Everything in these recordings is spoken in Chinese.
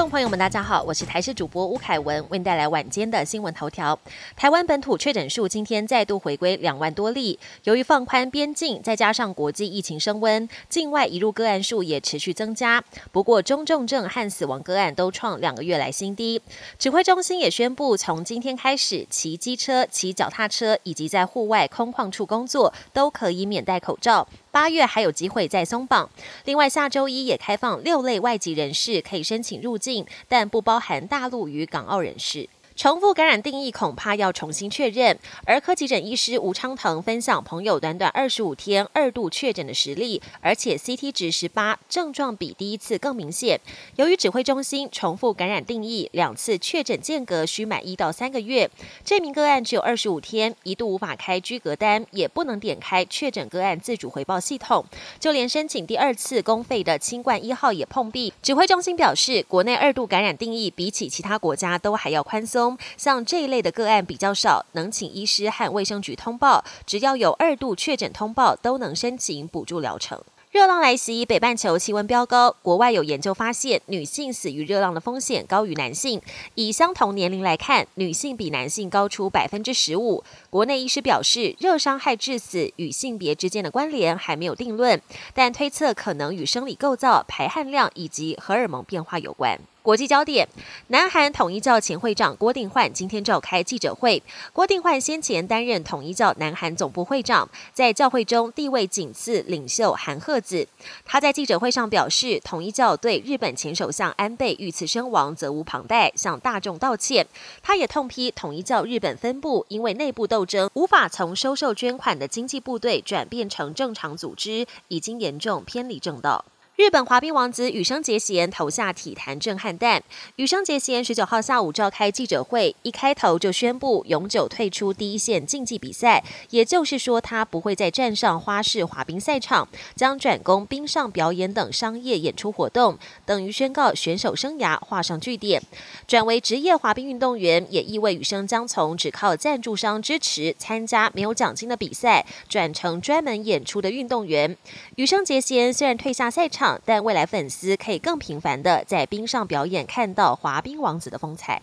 众朋友们，大家好，我是台视主播吴凯文，为您带来晚间的新闻头条。台湾本土确诊数今天再度回归两万多例，由于放宽边境，再加上国际疫情升温，境外移入个案数也持续增加。不过，中重症和死亡个案都创两个月来新低。指挥中心也宣布，从今天开始，骑机车、骑脚踏车以及在户外空旷处工作都可以免戴口罩。八月还有机会再松绑。另外，下周一也开放六类外籍人士可以申请入境，但不包含大陆与港澳人士。重复感染定义恐怕要重新确认。儿科急诊医师吴昌腾分享朋友短短二十五天二度确诊的实例，而且 CT 值十八，症状比第一次更明显。由于指挥中心重复感染定义，两次确诊间隔需满一到三个月，这名个案只有二十五天，一度无法开居隔单，也不能点开确诊个案自主回报系统，就连申请第二次公费的清冠一号也碰壁。指挥中心表示，国内二度感染定义比起其他国家都还要宽松。像这一类的个案比较少，能请医师和卫生局通报，只要有二度确诊通报，都能申请补助疗程。热浪来袭，北半球气温飙高。国外有研究发现，女性死于热浪的风险高于男性。以相同年龄来看，女性比男性高出百分之十五。国内医师表示，热伤害致死与性别之间的关联还没有定论，但推测可能与生理构造、排汗量以及荷尔蒙变化有关。国际焦点：南韩统一教前会长郭定焕今天召开记者会。郭定焕先前担任统一教南韩总部会长，在教会中地位仅次领袖韩鹤子。他在记者会上表示，统一教对日本前首相安倍遇刺身亡责无旁贷，向大众道歉。他也痛批统一教日本分部因为内部斗争，无法从收受捐款的经济部队转变成正常组织，已经严重偏离正道。日本滑冰王子羽生结弦投下体坛震撼弹。羽生结弦十九号下午召开记者会，一开头就宣布永久退出第一线竞技比赛，也就是说，他不会再站上花式滑冰赛场，将转攻冰上表演等商业演出活动，等于宣告选手生涯画上句点。转为职业滑冰运动员，也意味羽生将从只靠赞助商支持参加没有奖金的比赛，转成专门演出的运动员。羽生结弦虽然退下赛场，但未来粉丝可以更频繁的在冰上表演，看到滑冰王子的风采。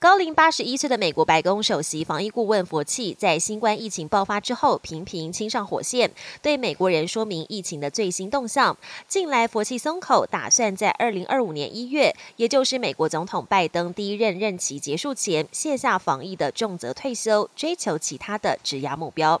高龄八十一岁的美国白宫首席防疫顾问佛契，在新冠疫情爆发之后，频频亲上火线，对美国人说明疫情的最新动向。近来，佛契松口，打算在二零二五年一月，也就是美国总统拜登第一任任期结束前，卸下防疫的重责退休，追求其他的职涯目标。